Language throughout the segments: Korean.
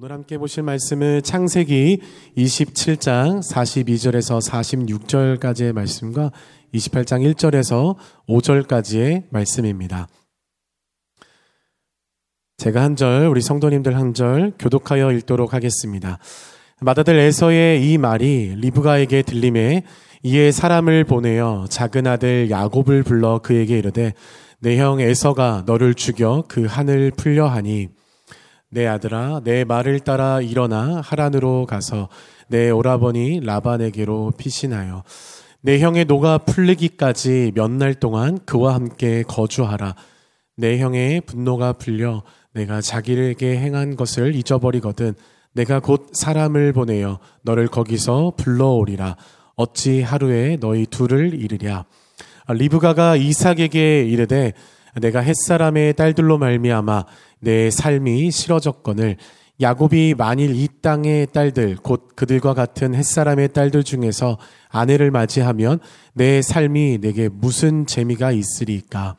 오늘 함께 보실 말씀은 창세기 27장 42절에서 46절까지의 말씀과 28장 1절에서 5절까지의 말씀입니다. 제가 한 절, 우리 성도님들 한 절 교독하여 읽도록 하겠습니다. 마다들 에서의 이 말이 리브가에게 들림에 이에 사람을 보내어 작은 아들 야곱을 불러 그에게 이르되 내 형 에서가 너를 죽여 그 한을 풀려 하니 내 아들아, 내 말을 따라 일어나 하란으로 가서 내 오라버니 라반에게로 피신하여 내 형의 노가 풀리기까지 몇 날 동안 그와 함께 거주하라. 내 형의 분노가 풀려 내가 자기에게 행한 것을 잊어버리거든 내가 곧 사람을 보내어 너를 거기서 불러오리라. 어찌 하루에 너희 둘을 이르랴. 리브가가 이삭에게 이르되 내가 햇사람의 딸들로 말미암아 내 삶이 싫어졌거늘 야곱이 만일 이 땅의 딸들 곧 그들과 같은 햇사람의 딸들 중에서 아내를 맞이하면 내 삶이 내게 무슨 재미가 있으리까?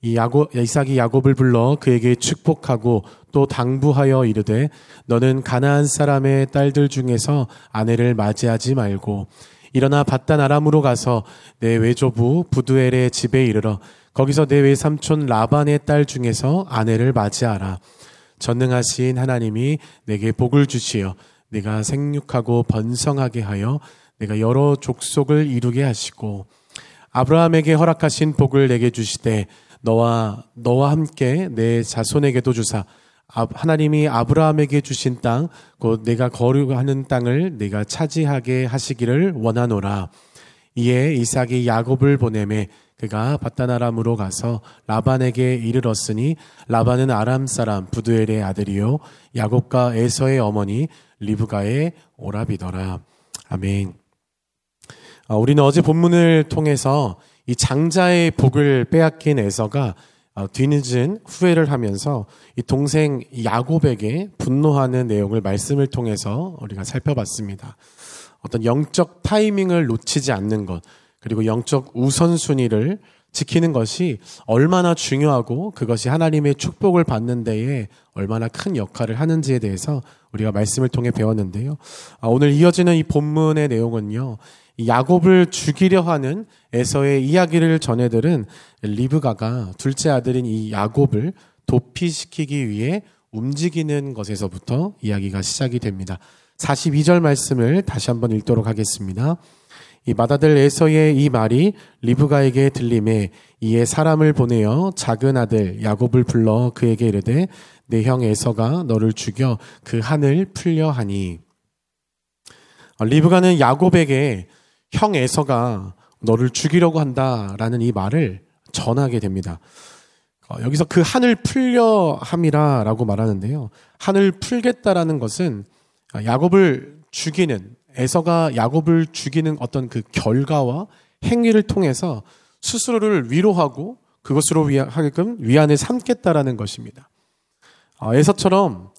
이 야곱 이삭이 야곱을 불러 그에게 축복하고 또 당부하여 이르되 너는 가나안 사람의 딸들 중에서 아내를 맞이하지 말고 일어나 바단 아람으로 가서 내 외조부 부두엘의 집에 이르러 거기서 내 외삼촌 라반의 딸 중에서 아내를 맞이하라. 전능하신 하나님이 내게 복을 주시어 내가 생육하고 번성하게 하여 내가 여러 족속을 이루게 하시고 아브라함에게 허락하신 복을 내게 주시되 너와 너와 함께 내 자손에게도 주사 하나님이 아브라함에게 주신 땅 곧 내가 거류하는 땅을 내가 차지하게 하시기를 원하노라. 이에 이삭이 야곱을 보내매 그가 바다나람으로 가서 라반에게 이르렀으니 라반은 아람 사람 부두엘의 아들이요 야곱과 에서의 어머니 리브가의 오라비더라. 아멘. 아, 우리는 어제 본문을 통해서 이 장자의 복을 빼앗긴 에서가 아, 뒤늦은 후회를 하면서 이 동생 야곱에게 분노하는 내용을 말씀을 통해서 우리가 살펴봤습니다. 어떤 영적 타이밍을 놓치지 않는 것, 그리고 영적 우선순위를 지키는 것이 얼마나 중요하고 그것이 하나님의 축복을 받는 데에 얼마나 큰 역할을 하는지에 대해서 우리가 말씀을 통해 배웠는데요. 아, 오늘 이어지는 이 본문의 내용은요. 야곱을 죽이려 하는 에서의 이야기를 전해들은 리브가가 둘째 아들인 이 야곱을 도피시키기 위해 움직이는 것에서부터 이야기가 시작이 됩니다. 42절 말씀을 다시 한번 읽도록 하겠습니다. 이 마다들 에서의 이 말이 리브가에게 들림에 이에 사람을 보내어 작은 아들 야곱을 불러 그에게 이르되 내 형 에서가 너를 죽여 그 한을 풀려 하니 어, 리브가는 야곱에게 형 에서가 너를 죽이려고 한다라는 이 말을 전하게 됩니다. 어, 여기서 그 한을 풀려 함이라라고 말하는데요. 한을 풀겠다라는 것은 야곱을 죽이는 에서가 야곱을 죽이는 어떤 그 결과와 행위를 통해서 스스로를 위로하고 그것으로 하게끔 위안을 삼겠다라는 것입니다. 어, 에서처럼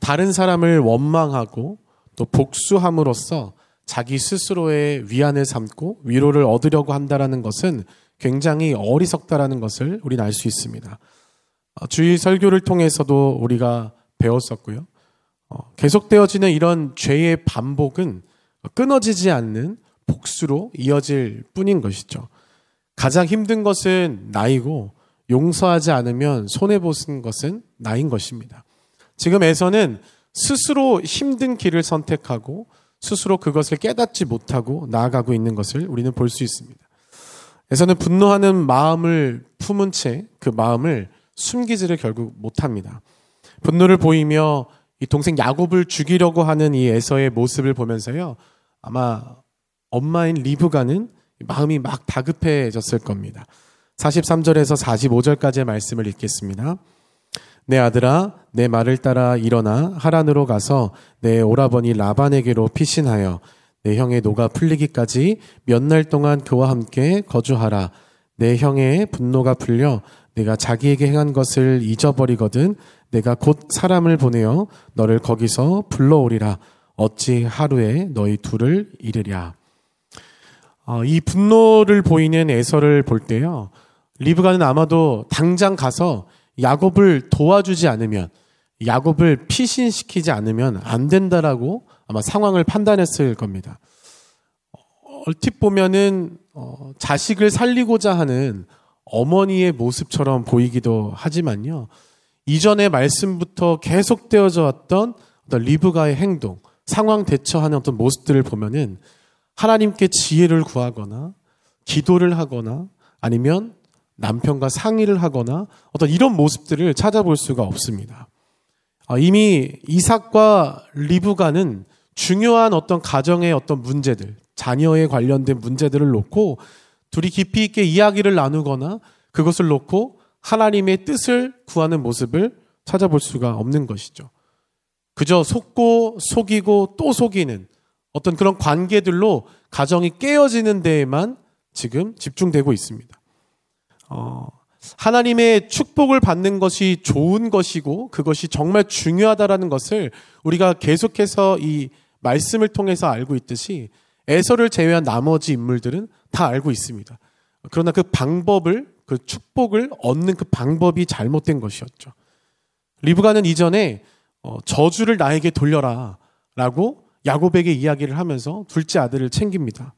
다른 사람을 원망하고 또 복수함으로써 자기 스스로의 위안을 삼고 위로를 얻으려고 한다라는 것은 굉장히 어리석다라는 것을 우리는 알 수 있습니다. 어, 주의 설교를 통해서도 우리가 배웠었고요. 어, 계속되어지는 이런 죄의 반복은 끊어지지 않는 복수로 이어질 뿐인 것이죠. 가장 힘든 것은 나이고 용서하지 않으면 손해보는 것은 나인 것입니다. 지금 에서는 스스로 힘든 길을 선택하고 스스로 그것을 깨닫지 못하고 나아가고 있는 것을 우리는 볼 수 있습니다. 에서는 분노하는 마음을 품은 채 그 마음을 숨기지를 결국 못합니다. 분노를 보이며 이 동생 야곱을 죽이려고 하는 이 에서의 모습을 보면서요. 아마 엄마인 리브가는 마음이 막 다급해졌을 겁니다. 43절에서 45절까지의 말씀을 읽겠습니다. 내 아들아, 내 말을 따라 일어나 하란으로 가서 내 오라버니 라반에게로 피신하여 내 형의 노가 풀리기까지 몇 날 동안 그와 함께 거주하라. 내 형의 분노가 풀려 내가 자기에게 행한 것을 잊어버리거든 내가 곧 사람을 보내어 너를 거기서 불러오리라. 어찌 하루에 너희 둘을 이르랴. 어, 이 분노를 보이는 에서를 볼 때요. 리브가는 아마도 당장 가서 야곱을 도와주지 않으면 야곱을 피신시키지 않으면 안 된다라고 아마 상황을 판단했을 겁니다. 얼핏 보면은 어, 자식을 살리고자 하는 어머니의 모습처럼 보이기도 하지만요. 이전의 말씀부터 계속되어져 왔던 어떤 리브가의 행동, 상황 대처하는 어떤 모습들을 보면은 하나님께 지혜를 구하거나 기도를 하거나 아니면 남편과 상의를 하거나 어떤 이런 모습들을 찾아볼 수가 없습니다. 아, 이미 이삭과 리브가는 중요한 어떤 가정의 어떤 문제들, 자녀에 관련된 문제들을 놓고 둘이 깊이 있게 이야기를 나누거나 그것을 놓고 하나님의 뜻을 구하는 모습을 찾아볼 수가 없는 것이죠. 그저 속고 속이고 또 속이는 어떤 그런 관계들로 가정이 깨어지는 데에만 지금 집중되고 있습니다. 어, 하나님의 축복을 받는 것이 좋은 것이고 그것이 정말 중요하다라는 것을 우리가 계속해서 이 말씀을 통해서 알고 있듯이 에서를 제외한 나머지 인물들은 다 알고 있습니다. 그러나 그 방법을 그 축복을 얻는 그 방법이 잘못된 것이었죠. 리브가는 이전에 어, 저주를 나에게 돌려라라고 야곱에게 이야기를 하면서 둘째 아들을 챙깁니다.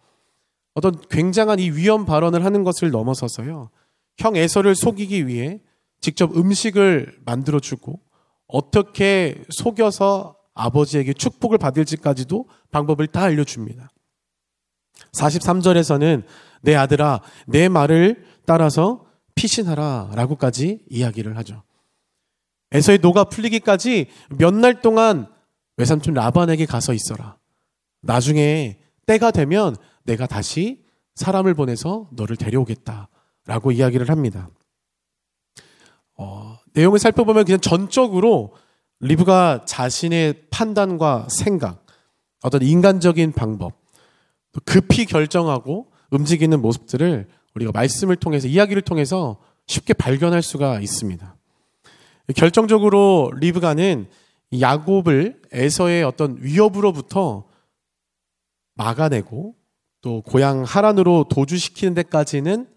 어떤 굉장한 이 위험 발언을 하는 것을 넘어서서요. 형 에서를 속이기 위해 직접 음식을 만들어 주고 어떻게 속여서 아버지에게 축복을 받을지까지도 방법을 다 알려줍니다. 43절에서는 내 아들아, 내 말을 따라서 피신하라 라고까지 이야기를 하죠. 에서의 노가 풀리기까지 몇 날 동안 외삼촌 라반에게 가서 있어라. 나중에 때가 되면 내가 다시 사람을 보내서 너를 데려오겠다. 라고 이야기를 합니다. 어, 내용을 살펴보면 그냥 전적으로 리브가 자신의 판단과 생각, 어떤 인간적인 방법, 급히 결정하고 움직이는 모습들을 우리가 말씀을 통해서 이야기를 통해서 쉽게 발견할 수가 있습니다. 결정적으로 리브가는 야곱을 에서의 어떤 위협으로부터 막아내고 또 고향 하란으로 도주시키는 데까지는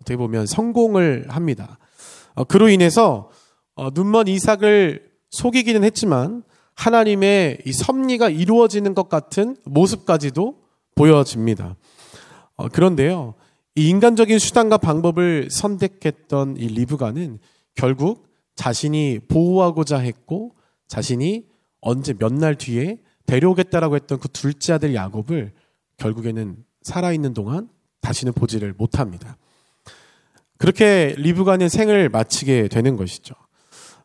어떻게 보면 성공을 합니다. 어, 그로 인해서 어, 눈먼 이삭을 속이기는 했지만 하나님의 이 섭리가 이루어지는 것 같은 모습까지도 보여집니다. 어, 그런데요, 이 인간적인 수단과 방법을 선택했던 이 리브가는 결국 자신이 보호하고자 했고 자신이 언제 몇 날 뒤에 데려오겠다라고 했던 그 둘째 아들 야곱을 결국에는 살아있는 동안 다시는 보지를 못합니다. 그렇게 리브가는 생을 마치게 되는 것이죠.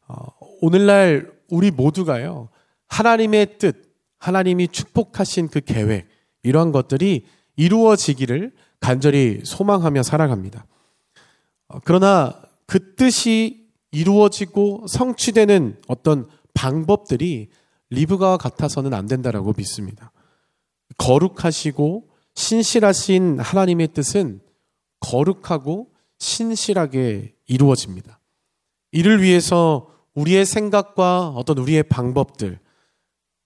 어, 오늘날 우리 모두가요, 하나님의 뜻, 하나님이 축복하신 그 계획, 이러한 것들이 이루어지기를 간절히 소망하며 살아갑니다. 어, 그러나 그 뜻이 이루어지고 성취되는 어떤 방법들이 리브가 같아서는 안 된다라고 믿습니다. 거룩하시고 신실하신 하나님의 뜻은 거룩하고 신실하게 이루어집니다. 이를 위해서 우리의 생각과 어떤 우리의 방법들,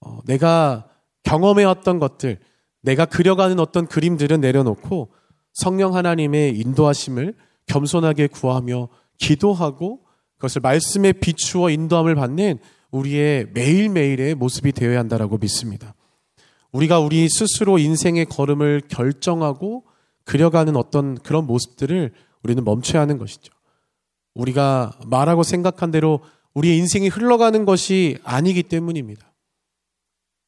어, 내가 경험해왔던 것들, 내가 그려가는 어떤 그림들은 내려놓고 성령 하나님의 인도하심을 겸손하게 구하며 기도하고 그것을 말씀에 비추어 인도함을 받는 우리의 매일매일의 모습이 되어야 한다라고 믿습니다. 우리가 우리 스스로 인생의 걸음을 결정하고 그려가는 어떤 그런 모습들을 우리는 멈춰야 하는 것이죠. 우리가 말하고 생각한 대로 우리의 인생이 흘러가는 것이 아니기 때문입니다.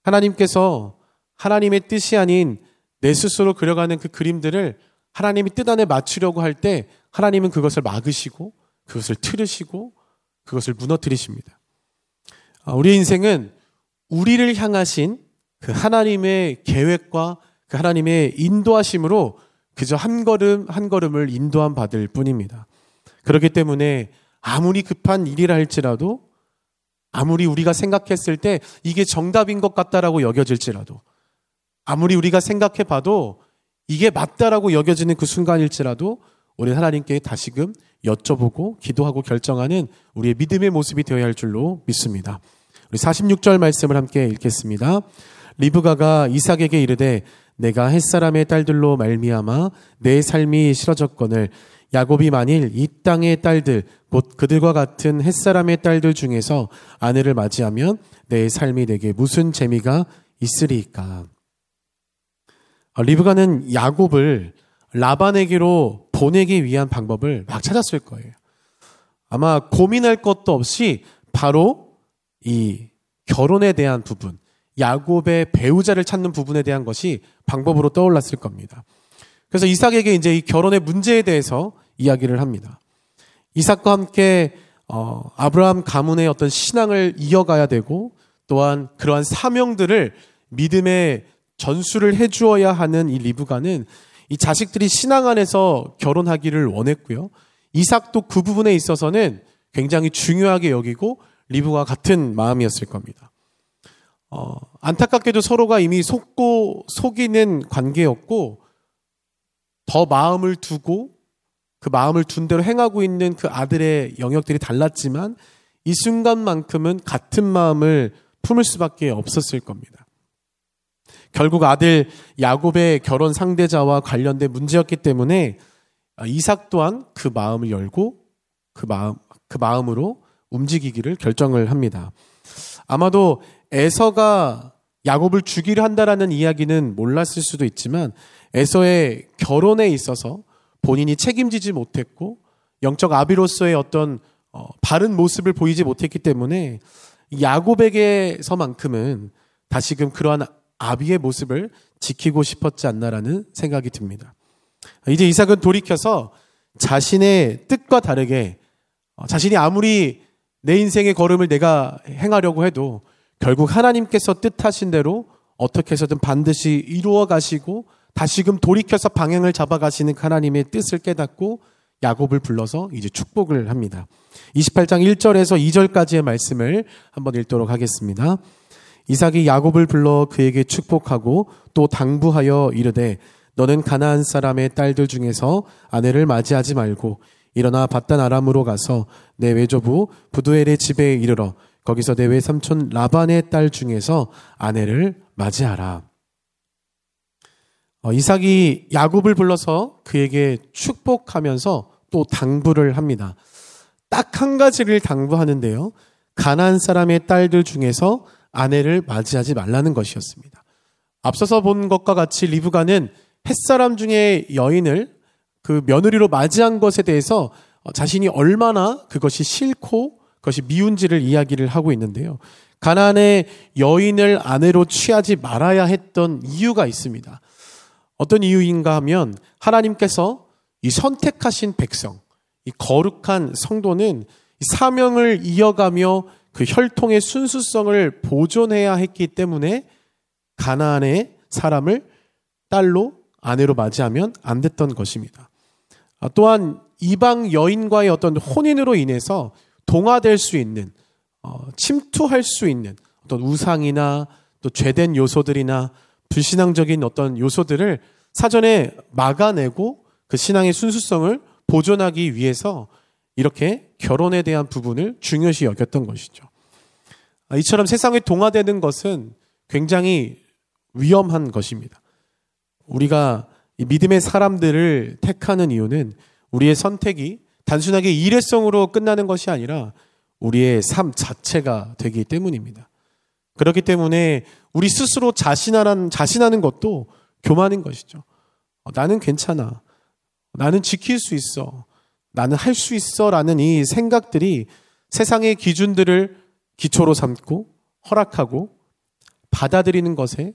하나님께서 하나님의 뜻이 아닌 내 스스로 그려가는 그 그림들을 하나님이 뜻 안에 맞추려고 할 때 하나님은 그것을 막으시고 그것을 틀으시고 그것을 무너뜨리십니다. 아, 우리의 인생은 우리를 향하신 그 하나님의 계획과 그 하나님의 인도하심으로 그저 한 걸음 한 걸음을 인도함 받을 뿐입니다. 그렇기 때문에 아무리 급한 일이라 할지라도 아무리 우리가 생각했을 때 이게 정답인 것 같다라고 여겨질지라도 아무리 우리가 생각해 봐도 이게 맞다라고 여겨지는 그 순간일지라도 우리 하나님께 다시금 여쭤보고 기도하고 결정하는 우리의 믿음의 모습이 되어야 할 줄로 믿습니다. 우리 46절 말씀을 함께 읽겠습니다. 리브가가 이삭에게 이르되 내가 햇사람의 딸들로 말미암아 내 삶이 싫어졌거늘 야곱이 만일 이 땅의 딸들 곧 그들과 같은 햇사람의 딸들 중에서 아내를 맞이하면 내 삶이 내게 무슨 재미가 있으리까? 어, 리브가는 야곱을 라반에게로 보내기 위한 방법을 막 찾았을 거예요. 아마 고민할 것도 없이 바로 이 결혼에 대한 부분, 야곱의 배우자를 찾는 부분에 대한 것이 방법으로 떠올랐을 겁니다. 그래서 이삭에게 이제 이 결혼의 문제에 대해서 이야기를 합니다. 이삭과 함께 어, 아브라함 가문의 어떤 신앙을 이어가야 되고 또한 그러한 사명들을 믿음의 전수를 해주어야 하는 이 리브가는 이 자식들이 신앙 안에서 결혼하기를 원했고요. 이삭도 그 부분에 있어서는 굉장히 중요하게 여기고 리브가 같은 마음이었을 겁니다. 어, 안타깝게도 서로가 이미 속고 속이는 관계였고 더 마음을 두고 그 마음을 둔 대로 행하고 있는 그 아들의 영역들이 달랐지만 이 순간만큼은 같은 마음을 품을 수밖에 없었을 겁니다. 결국 아들 야곱의 결혼 상대자와 관련된 문제였기 때문에 이삭 또한 그 마음을 열고 그 마음 그 마음으로 움직이기를 결정을 합니다. 아마도 에서가 야곱을 죽이려 한다라는 이야기는 몰랐을 수도 있지만 에서의 결혼에 있어서 본인이 책임지지 못했고 영적 아비로서의 어떤 어, 바른 모습을 보이지 못했기 때문에 야곱에게서만큼은 다시금 그러한 아비의 모습을 지키고 싶었지 않나라는 생각이 듭니다. 이제 이삭은 돌이켜서 자신의 뜻과 다르게 어, 자신이 아무리 내 인생의 걸음을 내가 행하려고 해도 결국 하나님께서 뜻하신 대로 어떻게 해서든 반드시 이루어 가시고 다시금 돌이켜서 방향을 잡아 가시는 하나님의 뜻을 깨닫고 야곱을 불러서 이제 축복을 합니다. 28장 1절에서 2절까지의 말씀을 한번 읽도록 하겠습니다. 이삭이 야곱을 불러 그에게 축복하고 또 당부하여 이르되 너는 가나안 사람의 딸들 중에서 아내를 맞이하지 말고 일어나 바단 아람으로 가서 내 외조부 부두엘의 집에 이르러 거기서 내 외삼촌 라반의 딸 중에서 아내를 맞이하라. 어, 이삭이 야곱을 불러서 그에게 축복하면서 또 당부를 합니다. 딱 한 가지를 당부하는데요. 가난 사람의 딸들 중에서 아내를 맞이하지 말라는 것이었습니다. 앞서서 본 것과 같이 리브가는 햇사람 중에 여인을 그 며느리로 맞이한 것에 대해서 자신이 얼마나 그것이 싫고 그것이 미운지를 이야기를 하고 있는데요. 가난의 여인을 아내로 취하지 말아야 했던 이유가 있습니다. 어떤 이유인가 하면 하나님께서 이 선택하신 백성, 이 거룩한 성도는 사명을 이어가며 그 혈통의 순수성을 보존해야 했기 때문에 가나안의 사람을 딸로 아내로 맞이하면 안 됐던 것입니다. 아, 또한 이방 여인과의 어떤 혼인으로 인해서 동화될 수 있는 어, 침투할 수 있는 어떤 우상이나 또 죄된 요소들이나 불신앙적인 어떤 요소들을 사전에 막아내고 그 신앙의 순수성을 보존하기 위해서 이렇게 결혼에 대한 부분을 중요시 여겼던 것이죠. 아, 이처럼 세상에 동화되는 것은 굉장히 위험한 것입니다. 우리가 믿음의 사람들을 택하는 이유는 우리의 선택이 단순하게 일회성으로 끝나는 것이 아니라 우리의 삶 자체가 되기 때문입니다. 그렇기 때문에 우리 스스로 자신하는, 자신하는 것도 교만인 것이죠. 어, 나는 괜찮아. 나는 지킬 수 있어. 나는 할 수 있어. 라는 이 생각들이 세상의 기준들을 기초로 삼고 허락하고 받아들이는 것에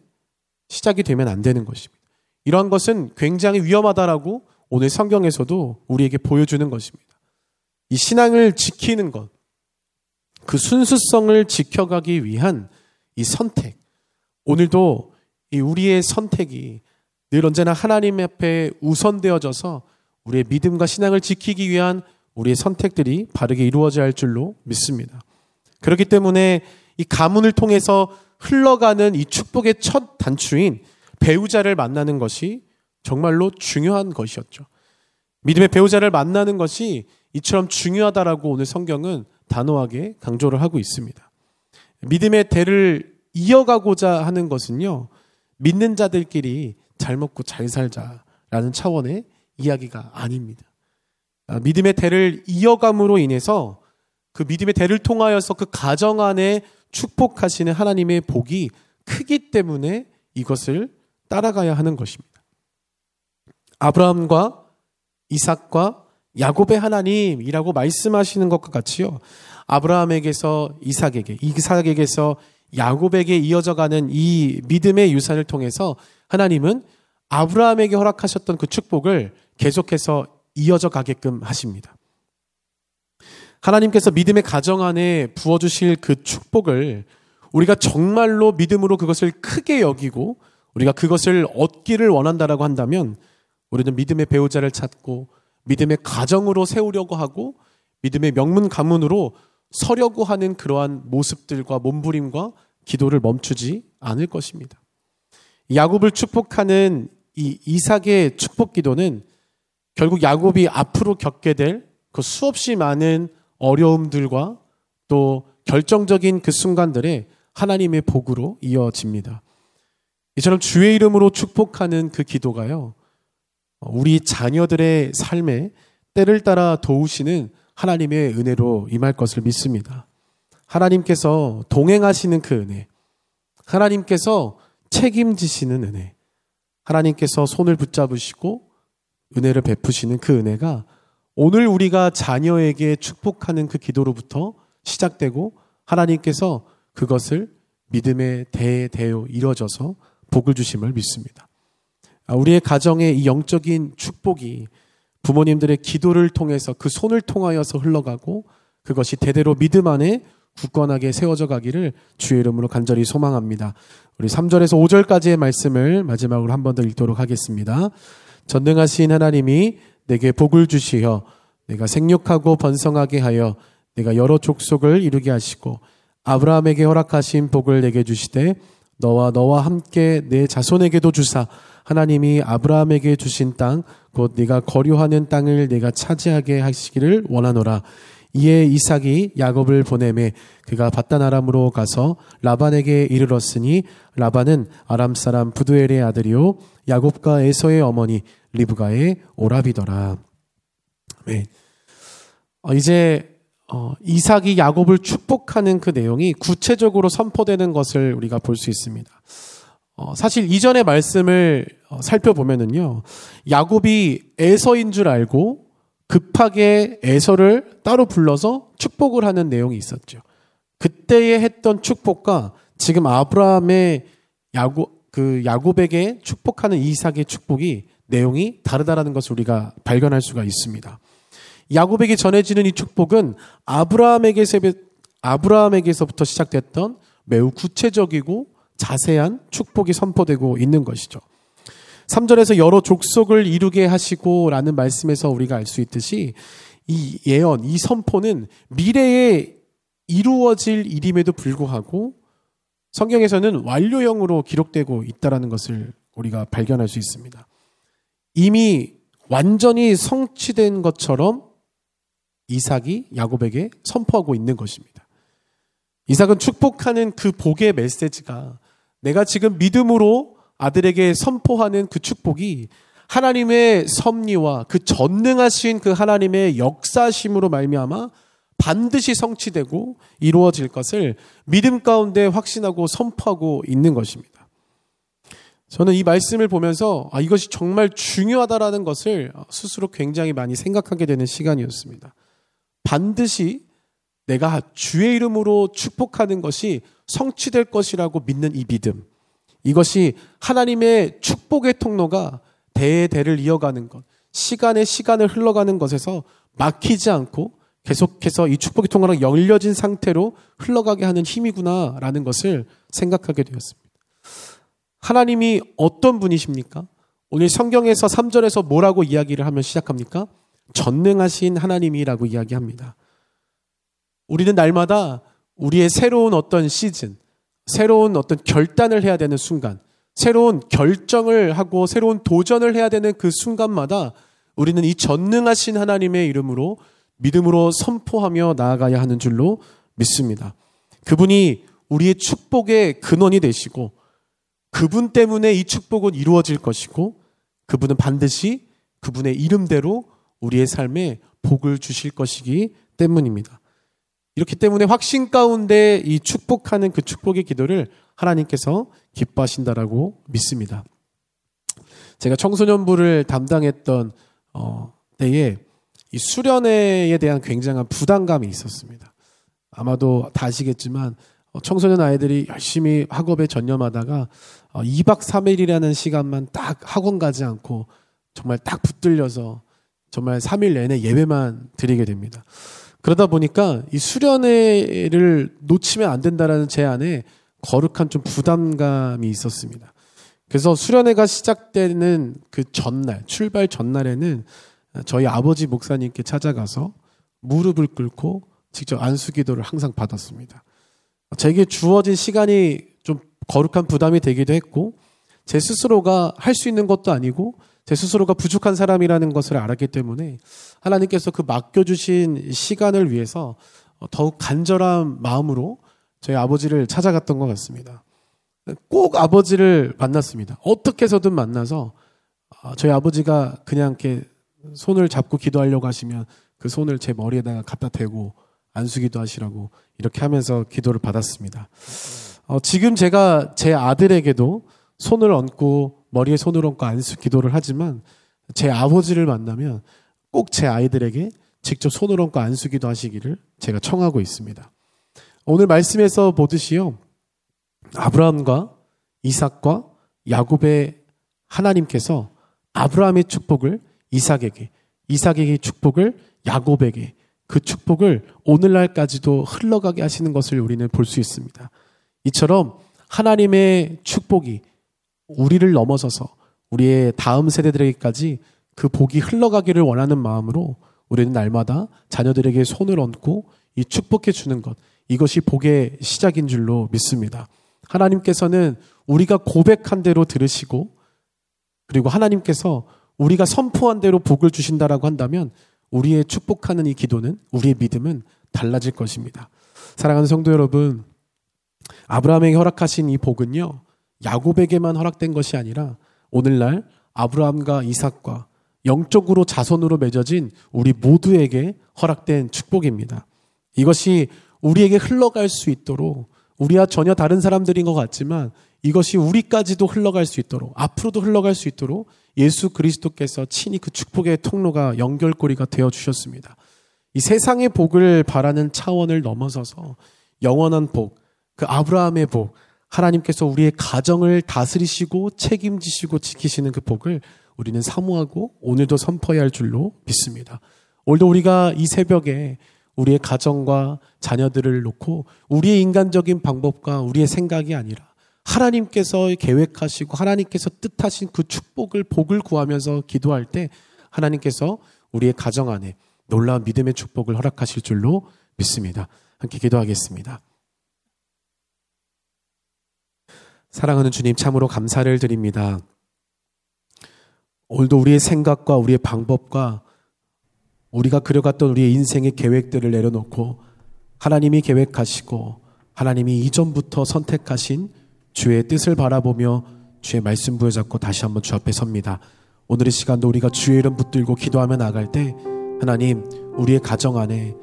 시작이 되면 안 되는 것입니다. 이러한 것은 굉장히 위험하다라고 오늘 성경에서도 우리에게 보여주는 것입니다. 이 신앙을 지키는 것, 그 순수성을 지켜가기 위한 이 선택. 오늘도 이 우리의 선택이 늘 언제나 하나님 앞에 우선되어져서 우리의 믿음과 신앙을 지키기 위한 우리의 선택들이 바르게 이루어져야 할 줄로 믿습니다. 그렇기 때문에 이 가문을 통해서 흘러가는 이 축복의 첫 단추인 배우자를 만나는 것이 정말로 중요한 것이었죠. 믿음의 배우자를 만나는 것이 이처럼 중요하다라고 오늘 성경은 단호하게 강조를 하고 있습니다. 믿음의 대를 이어가고자 하는 것은요, 믿는 자들끼리 잘 먹고 잘 살자라는 차원의 이야기가 아닙니다. 아, 믿음의 대를 이어감으로 인해서 그 믿음의 대를 통하여서 그 가정 안에 축복하시는 하나님의 복이 크기 때문에 이것을 따라가야 하는 것입니다. 아브라함과 이삭과 야곱의 하나님이라고 말씀하시는 것과 같이요. 아브라함에게서 이삭에게, 이삭에게서 야곱에게 이어져 가는 이 믿음의 유산을 통해서 하나님은 아브라함에게 허락하셨던 그 축복을 계속해서 이어져 가게끔 하십니다. 하나님께서 믿음의 가정 안에 부어주실 그 축복을 우리가 정말로 믿음으로 그것을 크게 여기고 우리가 그것을 얻기를 원한다라고 한다면 우리는 믿음의 배우자를 찾고 믿음의 가정으로 세우려고 하고 믿음의 명문 가문으로 서려고 하는 그러한 모습들과 몸부림과 기도를 멈추지 않을 것입니다. 야곱을 축복하는 이 이삭의 축복 기도는 결국 야곱이 앞으로 겪게 될 그 수없이 많은 어려움들과 또 결정적인 그 순간들에 하나님의 복으로 이어집니다. 이처럼 주의 이름으로 축복하는 그 기도가요. 우리 자녀들의 삶에 때를 따라 도우시는 하나님의 은혜로 임할 것을 믿습니다. 하나님께서 동행하시는 그 은혜, 하나님께서 책임지시는 은혜, 하나님께서 손을 붙잡으시고 은혜를 베푸시는 그 은혜가 오늘 우리가 자녀에게 축복하는 그 기도로부터 시작되고 하나님께서 그것을 믿음의 대대로 이뤄져서 복을 주심을 믿습니다. 아, 우리의 가정의 이 영적인 축복이 부모님들의 기도를 통해서 그 손을 통하여서 흘러가고 그것이 대대로 믿음 안에 굳건하게 세워져 가기를 주의 이름으로 간절히 소망합니다. 우리 3절에서 5절까지의 말씀을 마지막으로 한 번 더 읽도록 하겠습니다. 전능하신 하나님이 내게 복을 주시어 내가 생육하고 번성하게 하여 내가 여러 족속을 이루게 하시고 아브라함에게 허락하신 복을 내게 주시되 너와 너와 함께 내 자손에게도 주사 하나님이 아브라함에게 주신 땅 곧 네가 거류하는 땅을 네가 차지하게 하시기를 원하노라. 이에 이삭이 야곱을 보내매 그가 바단 아람으로 가서 라반에게 이르렀으니 라반은 아람 사람 부두엘의 아들이요 야곱과 에서의 어머니 리브가의 오라비더라. 네. 어, 이제 어, 이삭이 야곱을 축복하는 그 내용이 구체적으로 선포되는 것을 우리가 볼 수 있습니다. 어, 사실 이전의 말씀을 어, 살펴보면은요, 야곱이 에서인 줄 알고 급하게 에서를 따로 불러서 축복을 하는 내용이 있었죠. 그때에 했던 축복과 지금 아브라함의 야곱 그 야곱에게 축복하는 이삭의 축복이 내용이 다르다라는 것을 우리가 발견할 수가 있습니다. 야곱에게 전해지는 이 축복은 아브라함에게서 아브라함에게서부터 시작됐던 매우 구체적이고 자세한 축복이 선포되고 있는 것이죠. 3절에서 여러 족속을 이루게 하시고 라는 말씀에서 우리가 알 수 있듯이 이 예언, 이 선포는 미래에 이루어질 일임에도 불구하고 성경에서는 완료형으로 기록되고 있다라는 것을 우리가 발견할 수 있습니다. 이미 완전히 성취된 것처럼 이삭이 야곱에게 선포하고 있는 것입니다. 이삭은 축복하는 그 복의 메시지가 내가 지금 믿음으로 아들에게 선포하는 그 축복이 하나님의 섭리와 그 전능하신 그 하나님의 역사심으로 말미암아 반드시 성취되고 이루어질 것을 믿음 가운데 확신하고 선포하고 있는 것입니다. 저는 이 말씀을 보면서 아, 이것이 정말 중요하다라는 것을 스스로 굉장히 많이 생각하게 되는 시간이었습니다. 반드시 내가 주의 이름으로 축복하는 것이 성취될 것이라고 믿는 이 믿음. 이것이 하나님의 축복의 통로가 대의 대를 이어가는 것, 시간의 시간을 흘러가는 것에서 막히지 않고 계속해서 이 축복의 통로가 열려진 상태로 흘러가게 하는 힘이구나라는 것을 생각하게 되었습니다. 하나님이 어떤 분이십니까? 오늘 성경에서 3절에서 뭐라고 이야기를 하면 시작합니까? 전능하신 하나님이라고 이야기합니다. 우리는 날마다 우리의 새로운 어떤 시즌, 새로운 어떤 결단을 해야 되는 순간, 새로운 결정을 하고 새로운 도전을 해야 되는 그 순간마다 우리는 이 전능하신 하나님의 이름으로 믿음으로 선포하며 나아가야 하는 줄로 믿습니다. 그분이 우리의 축복의 근원이 되시고 그분 때문에 이 축복은 이루어질 것이고 그분은 반드시 그분의 이름대로 우리의 삶에 복을 주실 것이기 때문입니다. 이렇기 때문에 확신 가운데 이 축복하는 그 축복의 기도를 하나님께서 기뻐하신다라고 믿습니다. 제가 청소년부를 담당했던 어, 때에 이 수련회에 대한 굉장한 부담감이 있었습니다. 아마도 다 아시겠지만 어, 청소년 아이들이 열심히 학업에 전념하다가 2박 어, 3일이라는 시간만 딱 학원 가지 않고 정말 딱 붙들려서 정말 3일 내내 예배만 드리게 됩니다. 그러다 보니까 이 수련회를 놓치면 안 된다라는 제 안에 거룩한 좀 부담감이 있었습니다. 그래서 수련회가 시작되는 그 전날, 출발 전날에는 저희 아버지 목사님께 찾아가서 무릎을 꿇고 직접 안수 기도를 항상 받았습니다. 제게 주어진 시간이 좀 거룩한 부담이 되기도 했고 제 스스로가 할 수 있는 것도 아니고 제 스스로가 부족한 사람이라는 것을 알았기 때문에 하나님께서 그 맡겨주신 시간을 위해서 더욱 간절한 마음으로 저희 아버지를 찾아갔던 것 같습니다. 꼭 아버지를 만났습니다. 어떻게 해서든 만나서 아, 저희 아버지가 그냥 이렇게 손을 잡고 기도하려고 하시면 그 손을 제 머리에다가 갖다 대고 안수기도 하시라고 이렇게 하면서 기도를 받았습니다. 어, 지금 제가 제 아들에게도 손을 얹고 머리에 손을 얹고 안수 기도를 하지만 제 아버지를 만나면 꼭 제 아이들에게 직접 손을 얹고 안수 기도 하시기를 제가 청하고 있습니다. 오늘 말씀에서 보듯이요. 아브라함과 이삭과 야곱의 하나님께서 아브라함의 축복을 이삭에게, 이삭에게 축복을 야곱에게, 그 축복을 오늘날까지도 흘러가게 하시는 것을 우리는 볼 수 있습니다. 이처럼 하나님의 축복이 우리를 넘어서서 우리의 다음 세대들에게까지 그 복이 흘러가기를 원하는 마음으로 우리는 날마다 자녀들에게 손을 얹고 이 축복해 주는 것, 이것이 복의 시작인 줄로 믿습니다. 하나님께서는 우리가 고백한 대로 들으시고 그리고 하나님께서 우리가 선포한 대로 복을 주신다라고 한다면 우리의 축복하는 이 기도는 우리의 믿음은 달라질 것입니다. 사랑하는 성도 여러분, 아브라함에게 허락하신 이 복은요, 야곱에게만 허락된 것이 아니라 오늘날 아브라함과 이삭과 영적으로 자손으로 맺어진 우리 모두에게 허락된 축복입니다. 이것이 우리에게 흘러갈 수 있도록 우리와 전혀 다른 사람들인 것 같지만 이것이 우리까지도 흘러갈 수 있도록 앞으로도 흘러갈 수 있도록 예수 그리스도께서 친히 그 축복의 통로가 연결고리가 되어 주셨습니다. 이 세상의 복을 바라는 차원을 넘어서서 영원한 복, 그 아브라함의 복, 하나님께서 우리의 가정을 다스리시고 책임지시고 지키시는 그 복을 우리는 사모하고 오늘도 선포해야 할 줄로 믿습니다. 오늘도 우리가 이 새벽에 우리의 가정과 자녀들을 놓고 우리의 인간적인 방법과 우리의 생각이 아니라 하나님께서 계획하시고 하나님께서 뜻하신 그 축복을 복을 구하면서 기도할 때 하나님께서 우리의 가정 안에 놀라운 믿음의 축복을 허락하실 줄로 믿습니다. 함께 기도하겠습니다. 사랑하는 주님 참으로 감사를 드립니다. 오늘도 우리의 생각과 우리의 방법과 우리가 그려갔던 우리의 인생의 계획들을 내려놓고 하나님이 계획하시고 하나님이 이전부터 선택하신 주의 뜻을 바라보며 주의 말씀 부여잡고 다시 한번 주 앞에 섭니다. 오늘의 시간도 우리가 주의 이름 붙들고 기도하며 나갈 때 하나님 우리의 가정 안에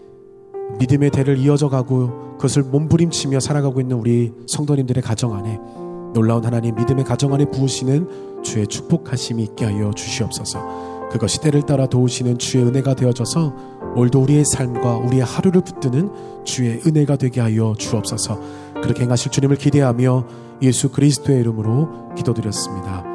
믿음의 대를 이어져 가고 그것을 몸부림치며 살아가고 있는 우리 성도님들의 가정 안에 놀라운 하나님 믿음의 가정 안에 부으시는 주의 축복하심이 있게 하여 주시옵소서. 그것이 때를 따라 도우시는 주의 은혜가 되어져서 오늘도 우리의 삶과 우리의 하루를 붙드는 주의 은혜가 되게 하여 주옵소서. 그렇게 행하실 주님을 기대하며 예수 그리스도의 이름으로 기도드렸습니다.